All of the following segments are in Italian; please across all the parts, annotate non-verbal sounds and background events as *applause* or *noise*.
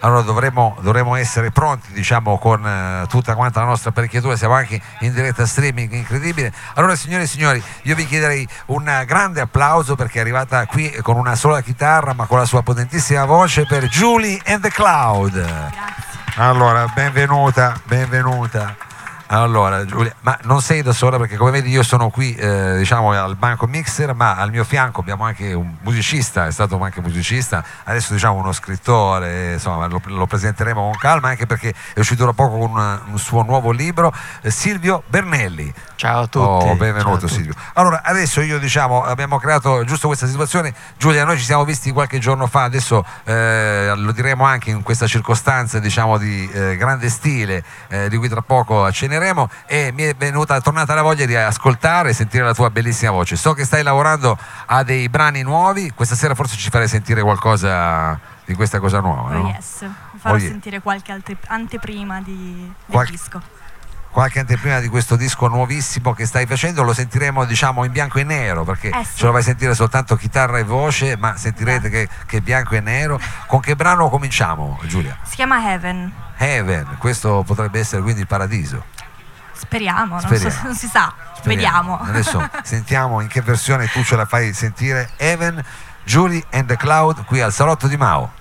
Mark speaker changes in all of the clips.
Speaker 1: allora dovremo, dovremo essere pronti diciamo con eh, tutta quanta la nostra apparecchiatura, siamo anche in diretta streaming incredibile. Allora signore e signori, io vi chiederei un grande applauso perché è arrivata qui con una sola chitarra ma con la sua potentissima voce per Julie and the Cloud.
Speaker 2: Grazie.
Speaker 1: Allora, benvenuta, benvenuta. Allora, Giulia, ma non sei da sola perché come vedi io sono qui eh, diciamo al banco mixer, ma al mio fianco abbiamo anche un musicista, è stato anche musicista, adesso diciamo uno scrittore, insomma lo, lo presenteremo con calma anche perché è uscito da poco con un suo nuovo libro, eh, Silvio Bernelli.
Speaker 3: Ciao a tutti.
Speaker 1: Oh, benvenuto
Speaker 3: a
Speaker 1: Silvio. Allora, adesso io diciamo, abbiamo creato giusto questa situazione. Giulia, noi ci siamo visti qualche giorno fa, adesso eh, lo diremo anche in questa circostanza diciamo di eh, grande stile eh, di cui tra poco acceneremo e mi è venuta, tornata la voglia di ascoltare e sentire la tua bellissima voce. So che stai lavorando a dei brani nuovi, questa sera forse ci farai sentire qualcosa di questa cosa nuova,
Speaker 2: Oh
Speaker 1: no?
Speaker 2: yes, vi farò
Speaker 1: Oh yeah.
Speaker 2: sentire qualche altre- anteprima di, del
Speaker 1: Qualche-
Speaker 2: disco.
Speaker 1: qualche anteprima di questo disco nuovissimo che stai facendo lo sentiremo diciamo in bianco e nero perché
Speaker 2: Eh sì.
Speaker 1: ce lo vai a sentire soltanto chitarra e voce ma sentirete che, che è bianco e nero con che brano cominciamo Giulia?
Speaker 2: Si chiama Heaven,
Speaker 1: Heaven questo potrebbe essere quindi il paradiso
Speaker 2: speriamo, non,
Speaker 1: Speriamo.
Speaker 2: so- non si sa,
Speaker 1: Speriamo.
Speaker 2: vediamo.
Speaker 1: adesso *laughs* sentiamo in che versione tu ce la fai sentire Heaven Julie and the Cloud qui al salotto di Mao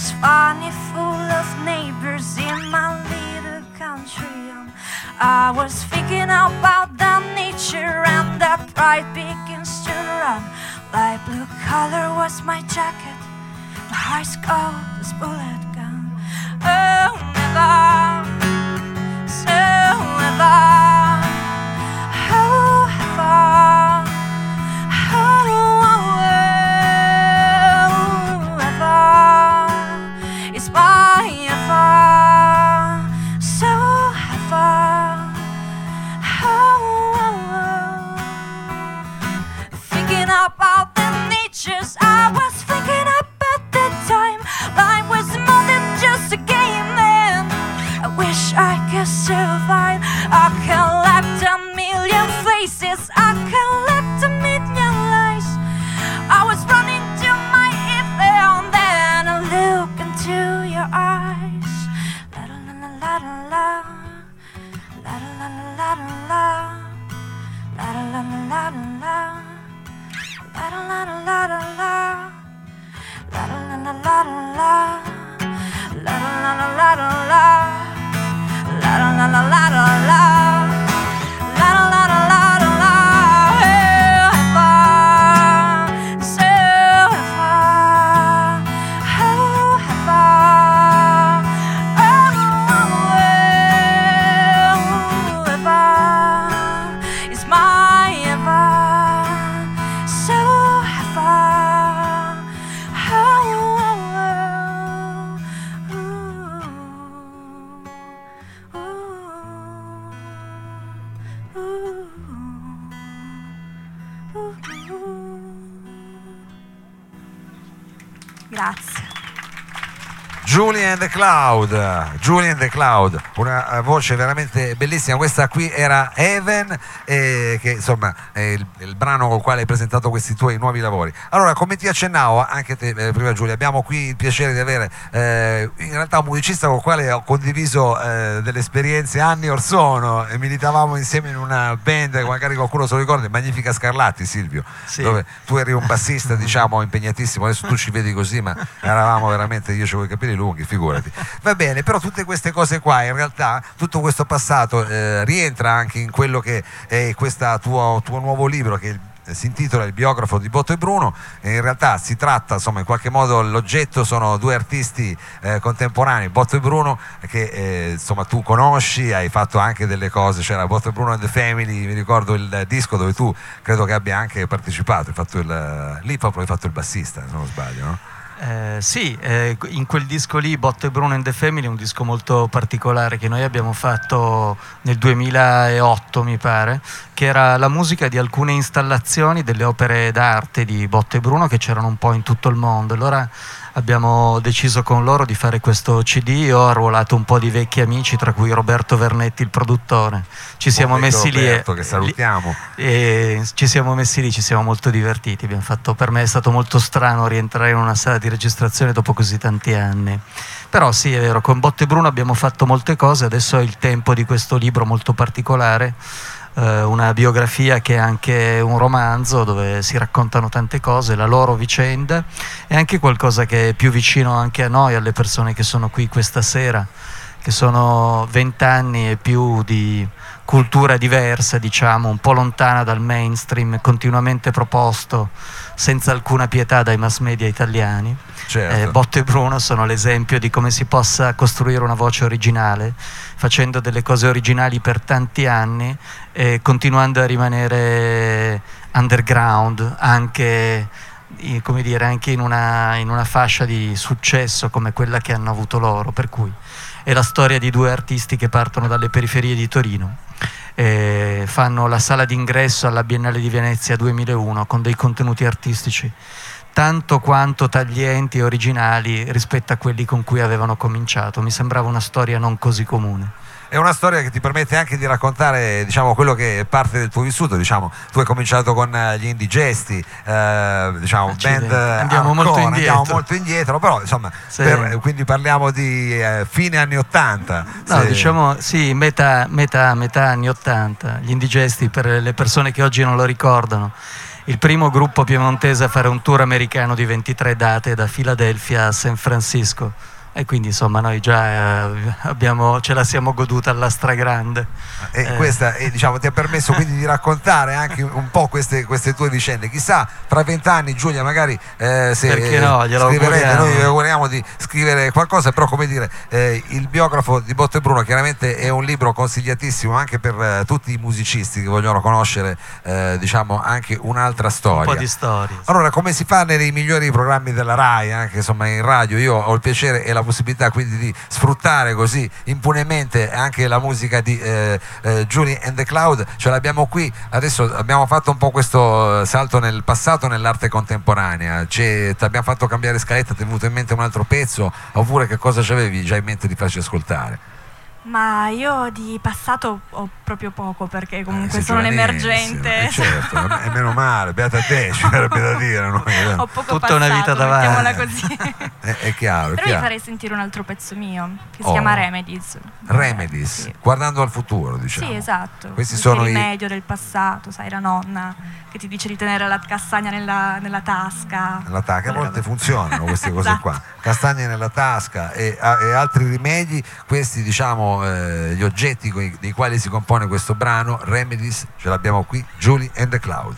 Speaker 2: was funny, full of neighbors in my little country. And I was thinking about the nature, and that pride begins to run. Light blue color was my jacket, my heart's cold as bullet a
Speaker 1: lot of the Cloud, Julie and the Cloud, una eh, voce veramente bellissima. Questa qui era Heaven, eh, che insomma è il, il brano con il quale hai presentato questi tuoi nuovi lavori. Allora, come ti accennavo, anche te, eh, prima Giulia, abbiamo qui il piacere di avere eh, in realtà un musicista con il quale ho condiviso eh, delle esperienze anni or sono e militavamo insieme in una band, magari qualcuno se lo ricorda, Magnifica Scarlatti, Silvio,
Speaker 3: Sì.
Speaker 1: dove tu eri un bassista, diciamo, impegnatissimo. Adesso tu ci vedi così, ma eravamo veramente, io avevo i capelli lunghi, figurati. Va bene, però tutte queste cose qua, in realtà, tutto questo passato eh, rientra anche in quello che è questo tuo, nuovo libro, che eh, si intitola Il biografo di Botto e Bruno e in realtà si tratta, insomma, in qualche modo l'oggetto sono due artisti eh, contemporanei, Botto e Bruno, che eh, insomma tu conosci, hai fatto anche delle cose, c'era Botto e Bruno and the Family, mi ricordo il disco dove tu credo che abbia anche partecipato, hai fatto il, lì proprio hai fatto il bassista, se non sbaglio, no?
Speaker 3: Eh, sì, eh, in quel disco lì, Botto e Bruno and the Family, un disco molto particolare che noi abbiamo fatto nel 2008, mi pare, che era la musica di alcune installazioni delle opere d'arte di Botto e Bruno che c'erano un po' in tutto il mondo. Allora abbiamo deciso con loro di fare questo CD, io ho arruolato un po' di vecchi amici, tra cui Roberto Vernetti, il produttore. Ci siamo messi
Speaker 1: Roberto,
Speaker 3: lì
Speaker 1: che salutiamo.
Speaker 3: E, ci siamo messi lì, ci siamo molto divertiti. Fatto, per me è stato molto strano rientrare in una sala di registrazione dopo così tanti anni. Però sì, è vero, con Botte Bruno abbiamo fatto molte cose, adesso è il tempo di questo libro molto particolare eh, una biografia che è anche un romanzo dove si raccontano tante cose, la loro vicenda e anche qualcosa che è più vicino anche a noi, alle persone che sono qui questa sera, che sono vent'anni e più di cultura diversa, diciamo, un po' lontana dal mainstream, continuamente proposto senza alcuna pietà dai mass media italiani.
Speaker 1: Certo.
Speaker 3: Eh, Botto e Bruno sono l'esempio di come si possa costruire una voce originale, facendo delle cose originali per tanti anni e continuando a rimanere underground anche, come dire, anche in, una, in una fascia di successo come quella che hanno avuto loro. Per cui è la storia di due artisti che partono dalle periferie di Torino eh, fanno la sala d'ingresso alla Biennale di Venezia 2001 con dei contenuti artistici tanto quanto taglienti e originali rispetto a quelli con cui avevano cominciato. Mi sembrava una storia non così comune
Speaker 1: è una storia che ti permette anche di raccontare diciamo, quello che è parte del tuo vissuto. Diciamo. Tu hai cominciato con uh, gli indigesti, uh, diciamo, band
Speaker 3: andiamo,
Speaker 1: hardcore,
Speaker 3: molto
Speaker 1: andiamo molto indietro, però insomma, sì. per, quindi parliamo di uh, fine anni 80.
Speaker 3: No, se... diciamo sì, metà, metà, metà anni 80, gli indigesti per le persone che oggi non lo ricordano il primo gruppo piemontese a fare un tour americano di 23 date da Filadelfia a San Francisco e quindi insomma noi già eh, abbiamo, ce la siamo goduta alla stragrande.
Speaker 1: E eh. questa e, diciamo, ti ha permesso quindi di raccontare anche un po' queste, queste tue vicende. Chissà, tra vent'anni Giulia magari eh, se
Speaker 3: Perché no,
Speaker 1: scriverete, noi auguriamo di scrivere qualcosa, però come dire, eh, il biografo di Botte Bruno chiaramente è un libro consigliatissimo anche per eh, tutti i musicisti che vogliono conoscere eh, diciamo anche un'altra storia.
Speaker 3: Un po' di storie.
Speaker 1: Allora, come si fa nei migliori programmi della RAI, anche insomma in radio, io ho il piacere e la possibilità quindi di sfruttare così impunemente anche la musica di eh, eh, Julie and the Cloud, ce l'abbiamo qui, adesso abbiamo fatto un po' questo salto nel passato nell'arte contemporanea, ti abbiamo fatto cambiare scaletta, ti è venuto in mente un altro pezzo? Oppure che cosa ci avevi già in mente di farci ascoltare?
Speaker 2: Ma io di passato ho proprio poco perché comunque eh, sono un emergente.
Speaker 1: Eh, certo, e meno male, beata te, ci *laughs* sarebbe da dire. No?
Speaker 2: Ho poco
Speaker 3: Tutta
Speaker 2: passato,
Speaker 3: una vita davanti.
Speaker 2: così. *laughs*
Speaker 1: è, è chiaro.
Speaker 2: Però
Speaker 1: chiaro.
Speaker 2: vi farei sentire un altro pezzo mio che
Speaker 1: Oh.
Speaker 2: si chiama Remedies.
Speaker 1: Remedies,
Speaker 2: Sì.
Speaker 1: guardando al futuro, diciamo.
Speaker 2: Sì, esatto.
Speaker 1: Questi
Speaker 2: Il
Speaker 1: sono i
Speaker 2: rimedio del passato, sai, la nonna che ti dice di tenere la castagna nella, nella tasca.
Speaker 1: nella tasca, a volte funzionano queste cose
Speaker 2: Esatto.
Speaker 1: qua, castagne nella tasca e, e altri rimedi, questi diciamo eh, gli oggetti coi- dei quali si compone questo brano, Remedies, ce l'abbiamo qui, Julie and the Cloud.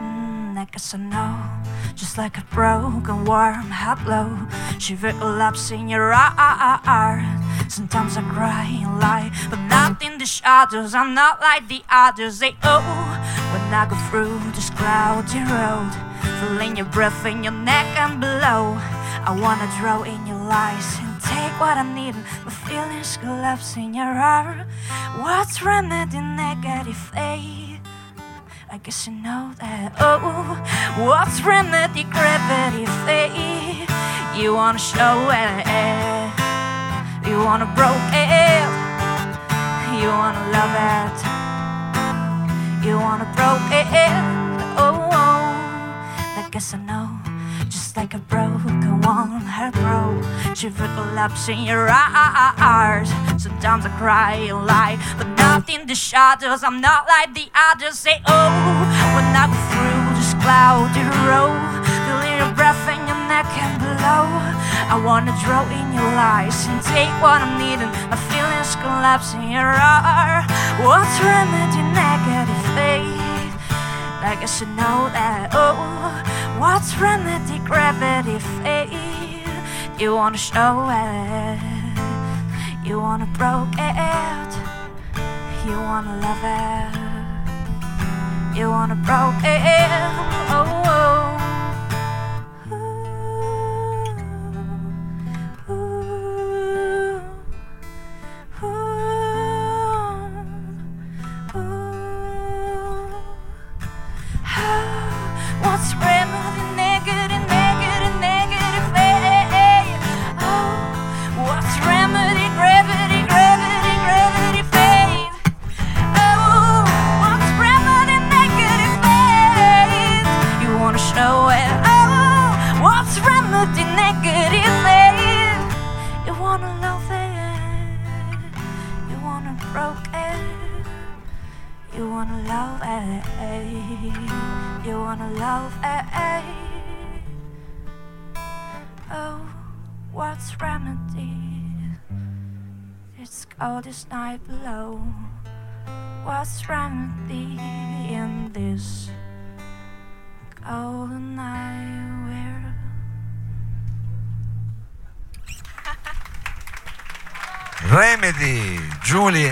Speaker 2: Mm, guess I know, just like a broken warm hello, shiver collapse in your heart. Sometimes I cry and lie, but not in the shadows. I'm not like the others. They oh, when I go through this cloudy road, feeling your breath in your neck and below. I wanna draw in your lies and take what I need. My feelings collapse in your heart. What's remedy negative fate? I guess you know that. Oh, what's remedy gravity fate? You wanna show it, you wanna broke it, you wanna love it, you wanna broke it. Oh, oh. I guess I know. Just like a broken one, her broke. Shiver collapse in your eyes. Sometimes I cry and lie, but not in the shadows. I'm not like the others. Say, oh, when I go through this cloudy I wanna draw in your eyes and take what I'm needing. My feelings collapse in your heart. What's remedy negative faith? I guess you know that. Oh, what's remedy gravity faith? You wanna show it. You wanna broke it. You wanna love it. You wanna broke it. Oh, oh. oh. This night below. What's remedy in this cold night where?
Speaker 1: Remedy, Julie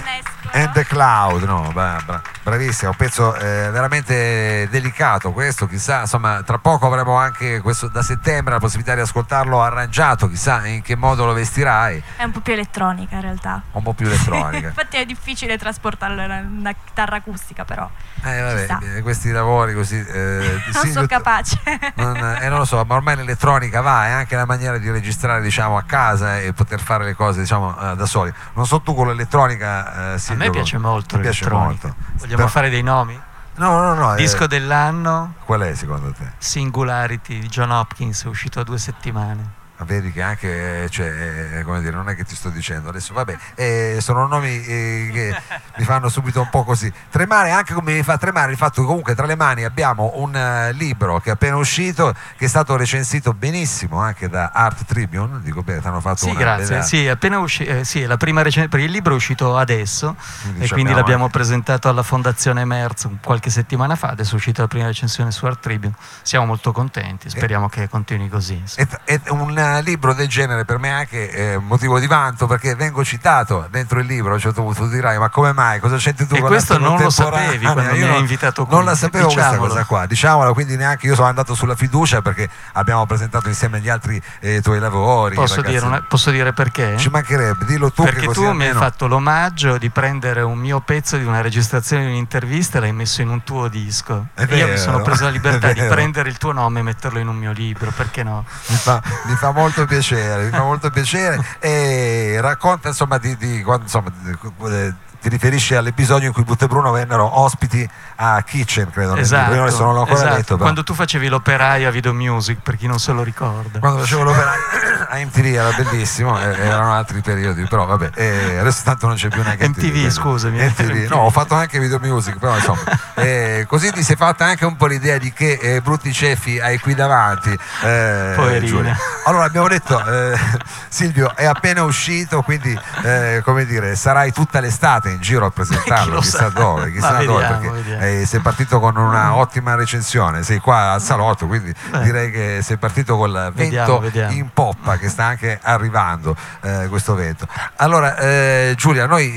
Speaker 1: and the Cloud, no, bra- bra- bravissimo, un pezzo eh, veramente delicato questo, chissà, insomma, tra poco avremo anche questo, da settembre la possibilità di ascoltarlo arrangiato, chissà in che modo lo vestirai,
Speaker 2: È un po' più elettronica in realtà.
Speaker 1: un po' più elettronica. *laughs*
Speaker 2: Infatti è difficile trasportarlo in una, chitarra acustica, però
Speaker 1: Eh, vabbè, eh, questi lavori così... eh, *laughs*
Speaker 2: non sono capace.
Speaker 1: Non, eh, non lo so, ma ormai l'elettronica va, è anche la maniera di registrare diciamo, a casa e poter fare le cose diciamo, eh, da soli. Non so tu con l'elettronica, eh,
Speaker 3: A Me piace molto
Speaker 1: ti piace molto.
Speaker 3: Vogliamo
Speaker 1: Però-
Speaker 3: fare dei nomi?
Speaker 1: No, no, no. eh,
Speaker 3: Disco dell'anno,
Speaker 1: Qual è secondo te?
Speaker 3: Singularity di John Hopkins, è uscito a due settimane.
Speaker 1: Vedi che anche, eh, cioè, eh, come dire, non è che ti sto dicendo adesso, vabbè, eh, sono nomi eh, che mi fanno subito un po' così. Tremare, anche come mi fa tremare il fatto che comunque tra le mani abbiamo un eh, libro che è appena uscito, che è stato recensito benissimo anche da Art Tribune, dico bene, ti hanno fatto
Speaker 3: Sì,
Speaker 1: una
Speaker 3: grazie.
Speaker 1: bella-
Speaker 3: Sì, appena uscito. eh, sì, è la prima recensione, perché il libro è uscito adesso
Speaker 1: Quindi
Speaker 3: e quindi
Speaker 1: abbiamo
Speaker 3: l'abbiamo
Speaker 1: anche-
Speaker 3: presentato alla Fondazione Merz qualche settimana fa. Adesso è uscita la prima recensione su Art Tribune. Siamo molto contenti, speriamo che continui così.
Speaker 1: È, è un eh, libro del genere per me anche eh, motivo di vanto perché vengo citato dentro il libro a un certo punto tu dirai ma come mai cosa c'entri tu
Speaker 3: E
Speaker 1: con
Speaker 3: questo non lo
Speaker 1: contemporanea?"
Speaker 3: sapevi quando
Speaker 1: Io
Speaker 3: mi hai invitato qui.
Speaker 1: non la sapevo questa
Speaker 3: Diciamolo.
Speaker 1: cosa qua diciamola quindi neanche io sono andato sulla fiducia perché abbiamo presentato insieme gli altri eh, tuoi lavori
Speaker 3: Posso dire, una- posso dire perché?
Speaker 1: ci mancherebbe dillo tu
Speaker 3: Perché tu mi hai fatto l'omaggio di prendere un mio pezzo di una registrazione di un'intervista e l'hai messo in un tuo disco.
Speaker 1: È
Speaker 3: E io mi
Speaker 1: vero,
Speaker 3: sono preso la *laughs*
Speaker 1: è
Speaker 3: libertà di
Speaker 1: vero.
Speaker 3: prendere il tuo nome e metterlo in un mio libro, perché no?
Speaker 1: mi fa, mi fa molto piacere, mi fa molto piacere e racconta insomma di, di quando insomma di- eh, ti riferisci all'episodio in cui Butte e Bruno vennero ospiti a Kitchen, credo.
Speaker 3: Esatto.
Speaker 1: Io adesso non l'ho ancora
Speaker 3: esatto.
Speaker 1: però.
Speaker 3: Quando tu facevi l'operaio a Video Music, per chi non se lo ricorda.
Speaker 1: Quando facevo l'operaio *coughs* a MTV era bellissimo, eh, erano altri periodi, però vabbè, eh, adesso tanto non c'è più neanche
Speaker 3: MTV,
Speaker 1: quindi-
Speaker 3: scusami,
Speaker 1: MTV,
Speaker 3: MTV.
Speaker 1: no, ho fatto anche video music, però insomma, *laughs* eh, così ti sei fatta anche un po' l'idea di che eh, brutti ceffi hai qui davanti. eh,
Speaker 3: Poverina.
Speaker 1: Giulia. Allora abbiamo detto, eh, *laughs* Silvio è appena uscito, quindi eh, come dire, sarai tutta l'estate in giro a presentarlo,
Speaker 3: lo
Speaker 1: chissà dove, *laughs* chissà
Speaker 3: Ma
Speaker 1: dove,
Speaker 3: vediamo,
Speaker 1: perché
Speaker 3: vediamo.
Speaker 1: eh, sei partito con una ottima recensione, sei qua al salotto, quindi
Speaker 3: Beh.
Speaker 1: direi che sei partito col vento
Speaker 3: Vediamo, vediamo.
Speaker 1: in poppa che sta anche arrivando eh, questo vento. Allora, eh, Giulia, noi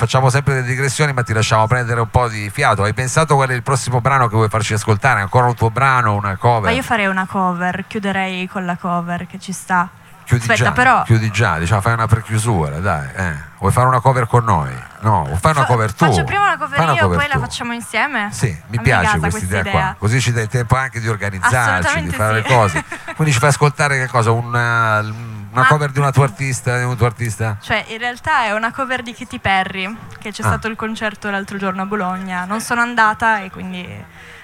Speaker 1: facciamo sempre delle digressioni, ma ti lasciamo prendere un po' di fiato. Hai pensato qual è il prossimo brano che vuoi farci ascoltare? Ancora un tuo brano, una cover?
Speaker 2: Ma io farei una cover, chiuderei con la cover che ci sta.
Speaker 1: Chiudi
Speaker 2: Aspetta,
Speaker 1: già,
Speaker 2: però.
Speaker 1: chiudi già, diciamo, fai una prechiusura, dai. eh. Vuoi fare una cover con noi? No, fai una
Speaker 2: Fa-
Speaker 1: cover tu.
Speaker 2: Faccio prima una cover
Speaker 1: Fai una
Speaker 2: io,
Speaker 1: cover
Speaker 2: poi la
Speaker 1: tu.
Speaker 2: facciamo insieme.
Speaker 1: Sì, mi
Speaker 2: A
Speaker 1: piace questa idea,
Speaker 2: idea.
Speaker 1: qua. Così ci dai tempo anche di organizzarci, di fare le
Speaker 2: sì.
Speaker 1: cose. *laughs* Quindi ci fai ascoltare che cosa? Una, una
Speaker 2: Ma-
Speaker 1: cover di una tua *laughs* artista, di un tuo artista?
Speaker 2: Cioè, in realtà è una cover di Katy Perry, che c'è
Speaker 1: Ah.
Speaker 2: stato il concerto l'altro giorno a Bologna. Non sono andata e quindi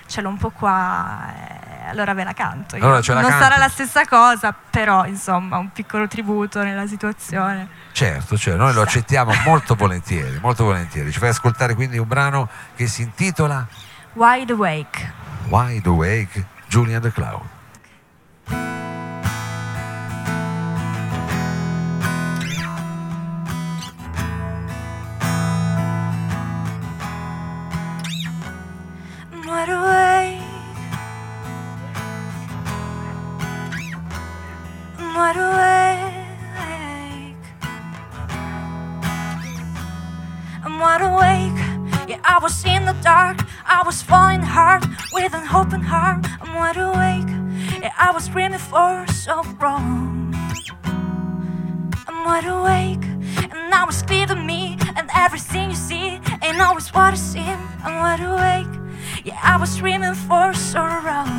Speaker 2: ce l'ho un po' qua. e allora ve la canto.
Speaker 1: Allora la
Speaker 2: non
Speaker 1: canti.
Speaker 2: sarà la stessa cosa, però insomma, un piccolo tributo nella situazione.
Speaker 1: Certo, cioè, noi lo accettiamo *laughs* molto volentieri, molto volentieri. Ci fai ascoltare quindi un brano che si intitola
Speaker 2: Wide Awake.
Speaker 1: Wide Awake, Julian the Cloud.
Speaker 2: Wide awake. I'm wide awake. Yeah, I was in the dark. I was falling hard with an open heart. I'm wide awake. Yeah, I was screaming for so wrong. I'm wide awake, and now it's clear to me. And everything you see ain't always what it seems. I'm wide awake. Yeah, I was screaming for so wrong.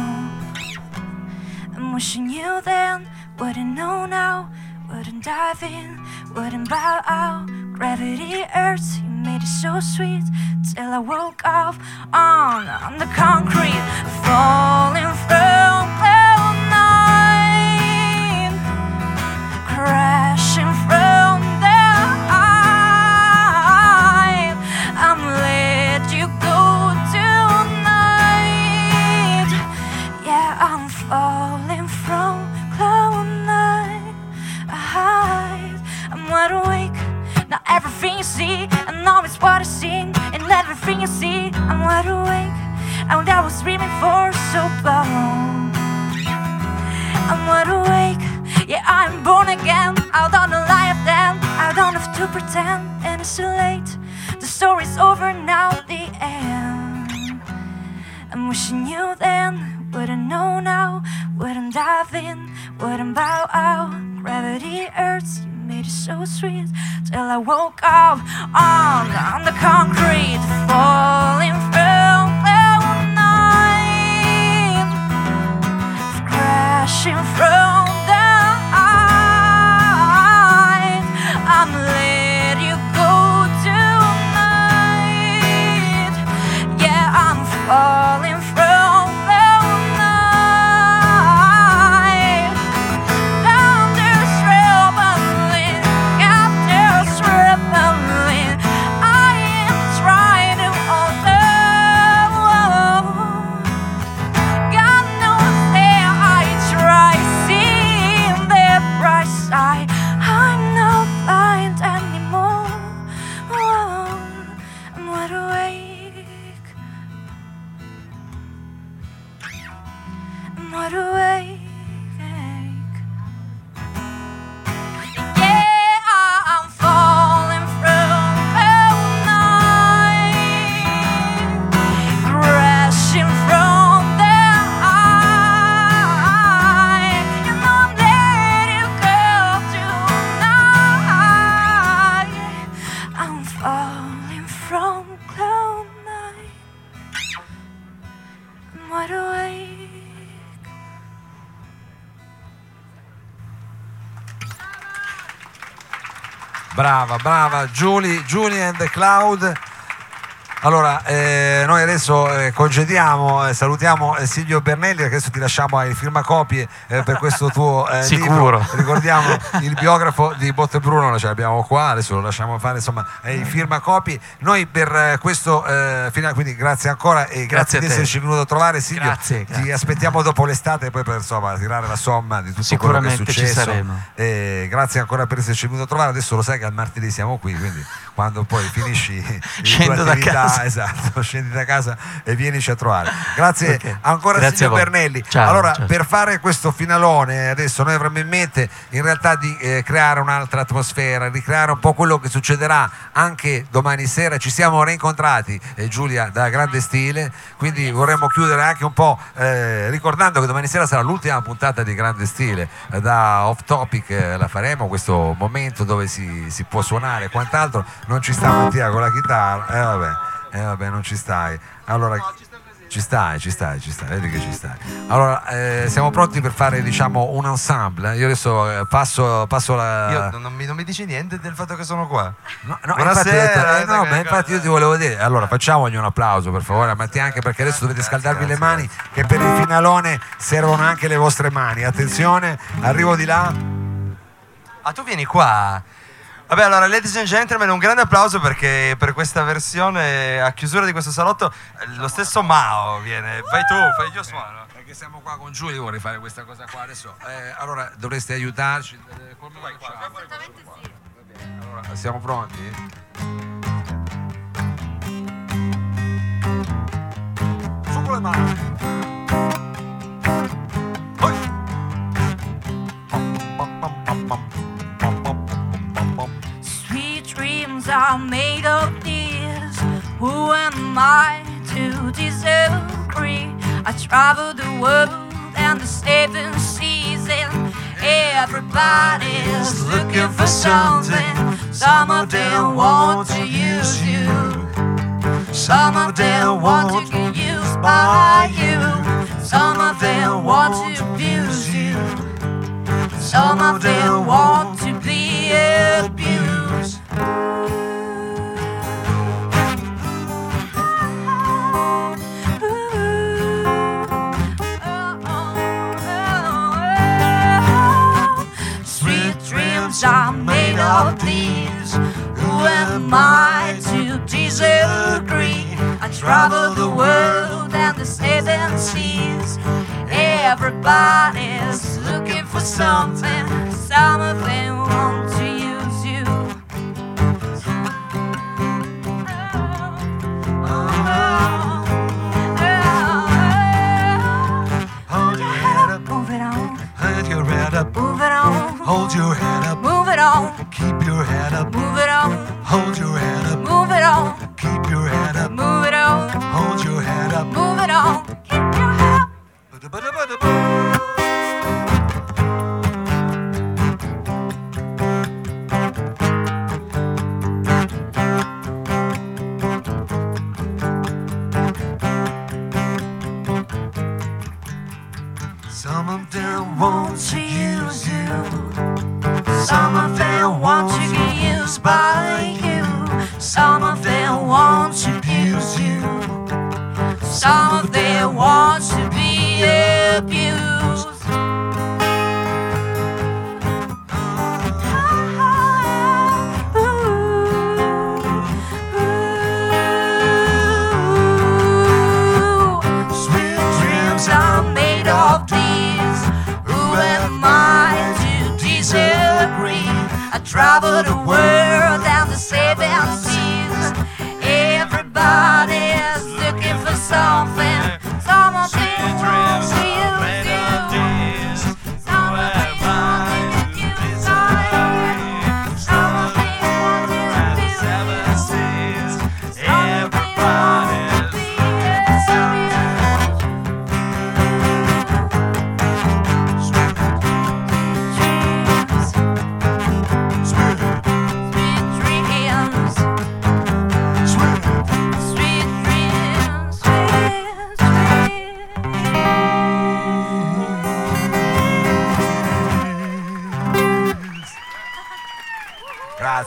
Speaker 2: I'm wishing you then wouldn't know now, wouldn't dive in, wouldn't bow out. Gravity hurts, you made it so sweet till I woke up on, on the concrete, falling from cloud nine, crashing see, I it's what I see. And everything you see, I'm wide awake. And I was dreaming for so long. I'm wide awake. Yeah, I'm born again. I don't lie them. I don't have to pretend. And it's too late. The story's over now. The end. I'm wishing you then wouldn't know now, wouldn't dive in, wouldn't bow out. Gravity hurts, you made it so sweet till I woke up on, on the concrete, falling from cloud nine, crashing from
Speaker 1: Brava, brava, Julie, Julie and the Cloud. Allora, eh, noi adesso eh, congediamo e salutiamo eh, Silvio Bernelli, adesso ti lasciamo ai firmacopie eh, per questo tuo eh,
Speaker 3: Sicuro.
Speaker 1: libro. Ricordiamo *laughs* il biografo di Botte Bruno, ce l'abbiamo qua, adesso lo lasciamo fare insomma ai firmacopie. Noi per eh, questo eh, finale, quindi grazie ancora e grazie,
Speaker 3: Grazie
Speaker 1: di esserci venuto a trovare Silvio.
Speaker 3: Grazie,
Speaker 1: Ti
Speaker 3: grazie.
Speaker 1: aspettiamo dopo l'estate poi per insomma tirare la somma di tutto quello che è successo. grazie ancora per esserci venuto a trovare. Adesso lo sai che al martedì siamo qui, quindi *laughs* quando poi *laughs* finisci
Speaker 3: Scendo da
Speaker 1: attività,
Speaker 3: casa.
Speaker 1: esatto, scendi da casa e vienici a trovare. Grazie
Speaker 3: Ok.
Speaker 1: ancora
Speaker 3: Grazie voi.
Speaker 1: Bernelli.
Speaker 3: Ciao,
Speaker 1: allora,
Speaker 3: ciao.
Speaker 1: per fare questo finalone, adesso noi avremmo in mente in realtà di eh, creare un'altra atmosfera, di creare un po' quello che succederà anche domani sera. Ci siamo reincontrati, eh, Giulia, da grande stile, quindi vorremmo chiudere anche un po' eh, ricordando che domani sera sarà l'ultima puntata di grande stile. Eh, da off topic eh, la faremo, questo momento dove si, si può suonare e quant'altro. Non ci sta Mattia con la chitarra, eh vabbè, eh vabbè, non ci stai. Allora, ci stai, ci stai, ci stai, vedi che ci stai. Allora, eh, siamo pronti per fare diciamo un ensemble. Io adesso eh, passo, passo la.
Speaker 4: Io non, mi, non mi dici niente del fatto che sono qua.
Speaker 1: No, no,
Speaker 4: Buonasera,
Speaker 1: infatti, detto- eh,
Speaker 4: eh,
Speaker 1: no, ma infatti io ti volevo dire, allora facciamogli un applauso per favore a Mattia anche perché adesso dovete
Speaker 4: Grazie,
Speaker 1: scaldarvi le
Speaker 4: grazie,
Speaker 1: mani che per il finalone servono anche le vostre mani. Attenzione, arrivo di là.
Speaker 4: Ah, tu vieni qua. Vabbè, allora, ladies and gentlemen, un grande applauso perché per questa versione a chiusura di questo salotto eh, lo stesso Mao viene. Vai tu, fai io suono.
Speaker 1: Perché siamo qua con Giulio, vorrei fare questa cosa qua adesso. eh, allora dovreste aiutarci. eh, come facciamo? Va bene, Allora, siamo pronti? Su con le mani.
Speaker 2: Are made of these. Who am I to disagree? I travel the world and the seven seas, and everybody's looking for something. Some of them want to use you. Some of them want to get used by you. Some of them want to abuse you. Some of them want to of these. Who am I to disagree? I travel the world and the seven seas. Everybody's looking for something. Some
Speaker 4: up,
Speaker 2: move it on,
Speaker 4: hold your
Speaker 2: travel the world and the seven seas.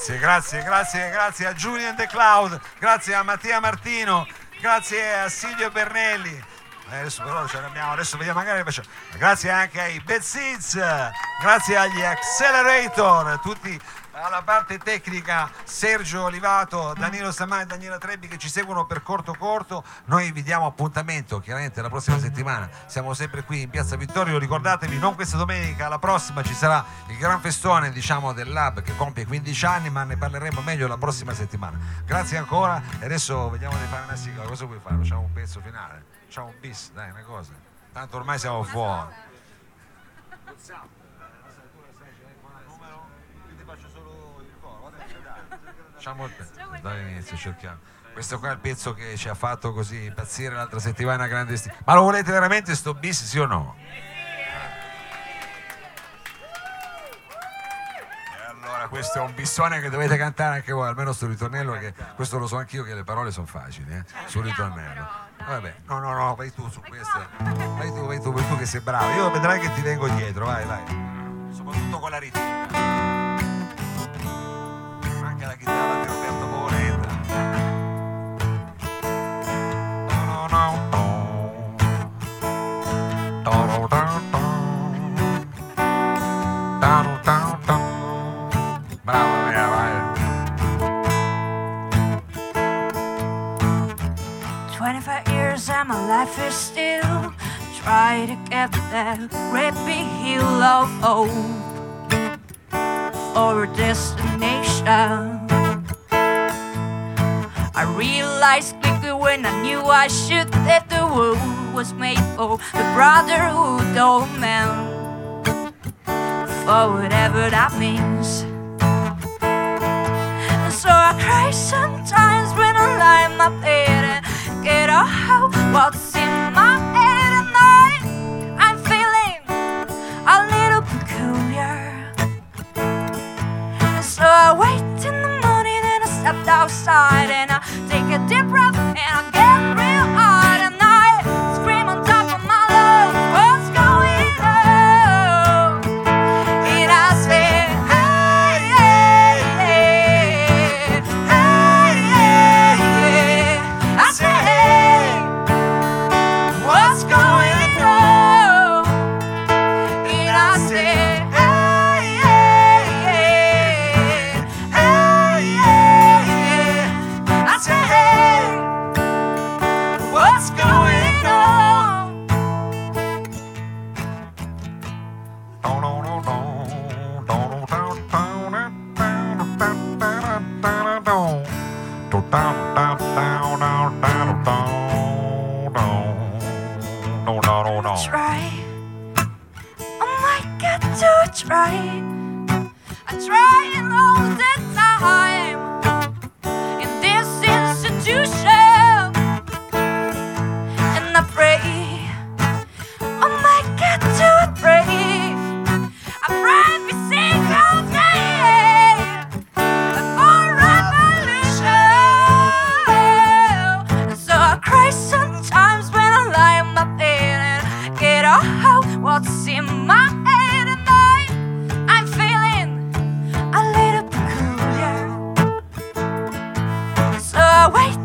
Speaker 1: Grazie, grazie, grazie, grazie a Julian The Cloud, grazie a Mattia Martino, grazie a Silvio Bernelli. Eh, adesso però ce l'abbiamo, adesso vediamo magari facciamo. Grazie anche ai Seeds, grazie agli Accelerator, tutti alla parte tecnica Sergio Olivato, Danilo Samà e Daniela Trebbi che ci seguono per corto corto. Noi vi diamo appuntamento chiaramente la prossima settimana. Siamo sempre qui in Piazza Vittorio. Ricordatevi, non questa domenica, la prossima ci sarà il gran festone diciamo, del Lab che compie 15 anni, ma ne parleremo meglio la prossima settimana. Grazie ancora e adesso vediamo di fare una sigla. Cosa vuoi fare? Facciamo un pezzo finale? Facciamo un bis, dai, una cosa. Tanto ormai siamo fuori. Facciamo il pezzo. Dall'inizio cerchiamo. Questo qua è il pezzo che ci ha fatto così impazzire l'altra settimana clandestino. Ma lo volete veramente sto bis, sì o no? E allora questo è un bissone che dovete cantare anche voi, almeno sto ritornello, che questo lo so anch'io che le parole sono facili, eh? Sul ritornello. Vabbè, no, no, no, vai tu su questo. Vai tu, vai tu, vai tu che sei bravo. Io vedrai che ti vengo dietro, vai, vai. Soprattutto con la ritmica.
Speaker 2: my life is still try to get that rapid hill of hope or a destination. I realized quickly when I knew I should that the world was made for the brotherhood of man. For whatever that means. And so I cry sometimes when I lie in my bed and get all What's in my head at night? I'm feeling a little peculiar. And so I wait in the morning and I step outside and I take a dip. Wait!